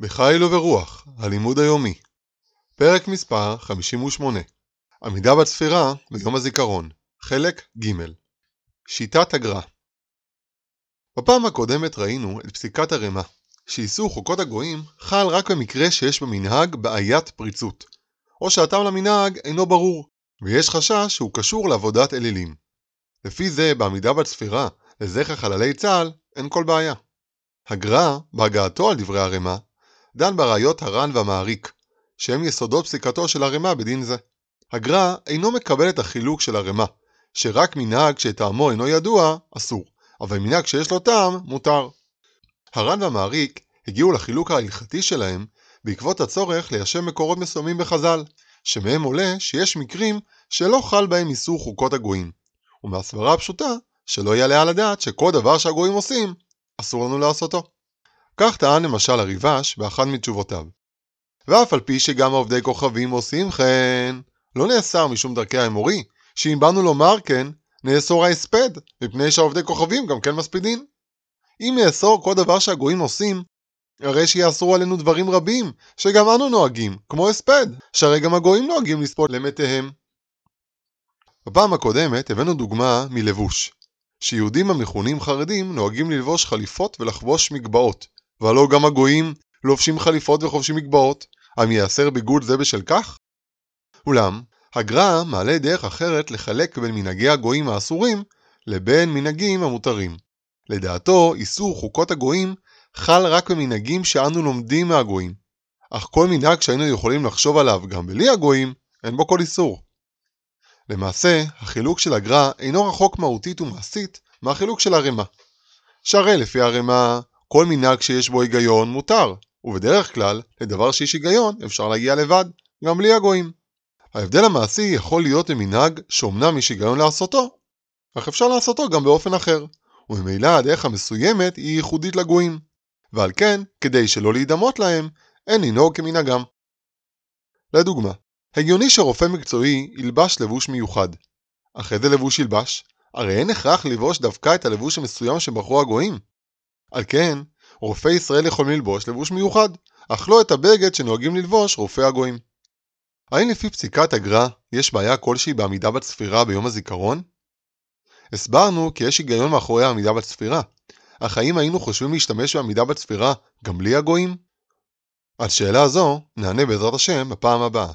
בחיל וברוח, הלימוד היומי. פרק מספר 58 עמידה בצפירה ביום הזיכרון, חלק ג' שיטת הגר"א בפעם הקודמת ראינו את פסיקת הרמ"א, שאיסור חוקות הגויים חל רק במקרה שיש במנהג בעיית פריצות, או שהטעם למנהג אינו ברור, ויש חשש שהוא קשור לעבודת אלילים. לפי זה, בעמידה בצפירה לזכר חללי צה"ל, אין כל בעיה. הגר"א, בהגעתו על דברי הרמ"א, דן בראיות הר"ן והמעריק, שהם יסודות פסיקתו של הרמ"א בדין זה. הגר"א אינו מקבל את החילוק של הרמ"א, שרק מנהג שטעמו אינו ידוע, אסור, אבל מנהג שיש לו טעם, מותר. הר"ן והמעריק הגיעו לחילוק ההלכתי שלהם בעקבות הצורך ליישב מקורות מסוימים בחז"ל, שמהם עולה שיש מקרים שלא חל בהם איסור חוקות הגויים, ומהסברה הפשוטה שלא יעלה על הדעת שכל דבר שהגויים עושים, אסור לנו לעשותו. כך טען למשל הריבש באחת מתשובותיו. ואף על פי שגם עובדי כוכבים עושים כן, לא נאסר משום דרכי האמורי, שאם באנו לומר כן, נאסור ההספד, מפני שהעובדי כוכבים גם כן מספידין. אם נאסור כל דבר שהגויים עושים, הרי שיאסרו עלינו דברים רבים, שגם אנו נוהגים, כמו הספד, שהרי גם הגויים נוהגים לספוד למתיהם. בפעם הקודמת הבאנו דוגמה מלבוש, שיהודים המכונים חרדים נוהגים ללבוש חליפות ולחבוש מגבעות, והלא גם הגויים לובשים חליפות וחובשים מגבעות, האם ייאסר ביגוד זה בשל כך? אולם, הגר"א מעלה דרך אחרת לחלק בין מנהגי הגויים האסורים לבין מנהגים המותרים. לדעתו, איסור חוקות הגויים חל רק במנהגים שאנו לומדים מהגויים, אך כל מנהג שהיינו יכולים לחשוב עליו גם בלי הגויים, אין בו כל איסור. למעשה, החילוק של הגר"א אינו רחוק מהותית ומעשית מהחילוק של הרמ"א. שהרי לפי הרמ"א, כל מנהג שיש בו היגיון מותר, ובדרך כלל, לדבר שיש היגיון אפשר להגיע לבד, גם בלי הגויים. ההבדל המעשי יכול להיות למנהג שאומנם יש היגיון לעשותו, אך אפשר לעשותו גם באופן אחר, וממילא הדרך המסוימת היא ייחודית לגויים, ועל כן, כדי שלא להידמות להם, אין לנהוג כמנהגם. לדוגמה, הגיוני שרופא מקצועי ילבש לבוש מיוחד. אך איזה לבוש ילבש? הרי אין הכרח לבוש דווקא את הלבוש המסוים שבחרו הגויים. על כן, רופאי ישראל יכולים ללבוש לבוש מיוחד, אך לא את הבגד שנוהגים ללבוש רופאי הגויים. האם לפי פסיקת הגר"א יש בעיה כלשהי בעמידה בצפירה ביום הזיכרון? הסברנו כי יש היגיון מאחורי העמידה בצפירה, אך האם היינו חושבים להשתמש בעמידה בצפירה גם בלי הגויים? על שאלה זו נענה בעזרת השם בפעם הבאה.